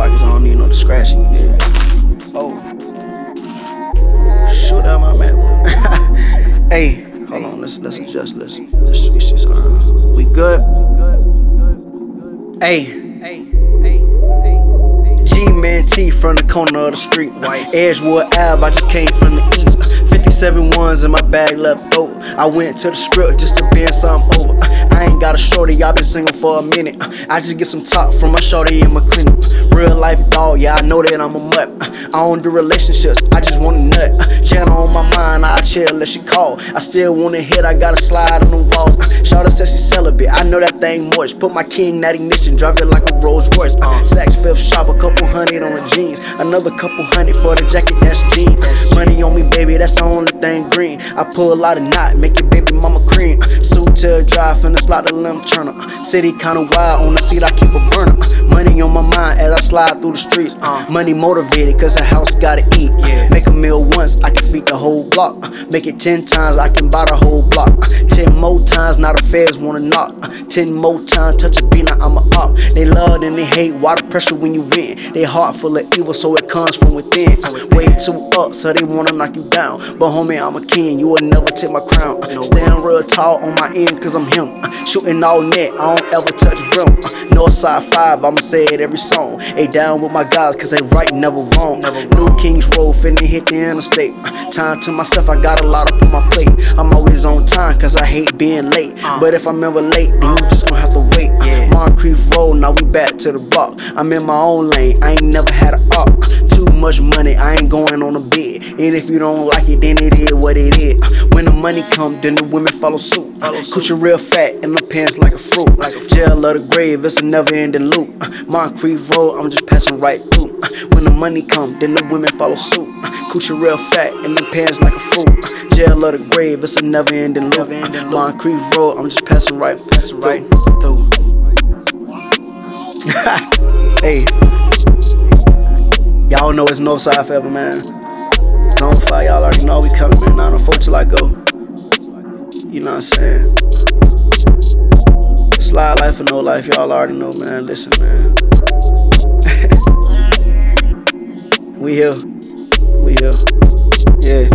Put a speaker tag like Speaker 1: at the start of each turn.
Speaker 1: pockets, I don't need no. Yeah. Oh. Shoot out my MacBook. hey, hold on, let's let's adjust, let's let's switch this around. We good? Hey. G-Man T from the corner of the street. Edgewood Ave, I just came from the east. 57 ones in my bag left over. I went to the strip just to bend something over. I ain't got a shorty, I been single for a minute. I just get some talk from my shorty in my clinic. Real life dog, yeah, I know that I'm a mutt. I don't do relationships, I just want a nut. Channel on my mind, I chill let she call. I still wanna hit, I gotta slide on the walls. Shawty I know that thing moist. Put my king that ignition, drive it like a Rolls Royce. Uh, Saks Fifth shop, a couple hundred on the jeans. Another couple hundred for the jacket, that's jeans. Money on me, baby, that's the only thing green. I pull a lot of knot, make your baby mama cream. Uh, suit to a drive, finna slide the limb turner. Uh, city kinda wild, on the seat I keep a burner. Uh, money on my mind as I slide through the streets. Money motivated, cause the house gotta eat. Yeah. Make a meal once, I can feed the whole block. Make it ten times, I can buy the whole block. Ten more times, now the feds wanna knock. Ten more times, touch a beat, now I'm a up. They love and they hate, why the pressure when you win? They heart full of evil, so it comes from within. Way too up, so they wanna knock you down. But homie, I'm a king, you will never take my crown. Stand real tall on my end, cause I'm him. Shooting all net, I don't ever touch rim. Northside 5, I'ma say it every song. Ain't down with my guys, cause they right, never wrong. New Kings Road, finna hit the interstate. Time to myself, I got a lot up on my plate. I'm always on time, cause I hate being late. Uh. But if I'm ever late, then you just gonna have to wait. Moncrief Road, now we back to the block. I'm in my own lane, I ain't never had an arc. Too much money, I ain't going on a bid. And if you don't like it, then it is what it is. When the money come, then the women follow suit. Coochie real fat and the pants like a fruit. Like a jail of the grave, it's a never ending loop. Moncrief Road, I'm just passing right through. When the money come, then the women follow suit. Coochie real fat and the pants like a fruit. Jail of the grave, it's a never ending loop. Moncrief Road, I'm just passing right, passing right through. hey, y'all know it's Northside forever, man. Zone 5, y'all already know we coming, man. 904 till I go. You know what I'm saying? Slide life or no life, y'all already know, man. Listen, man. we here. We here. Yeah.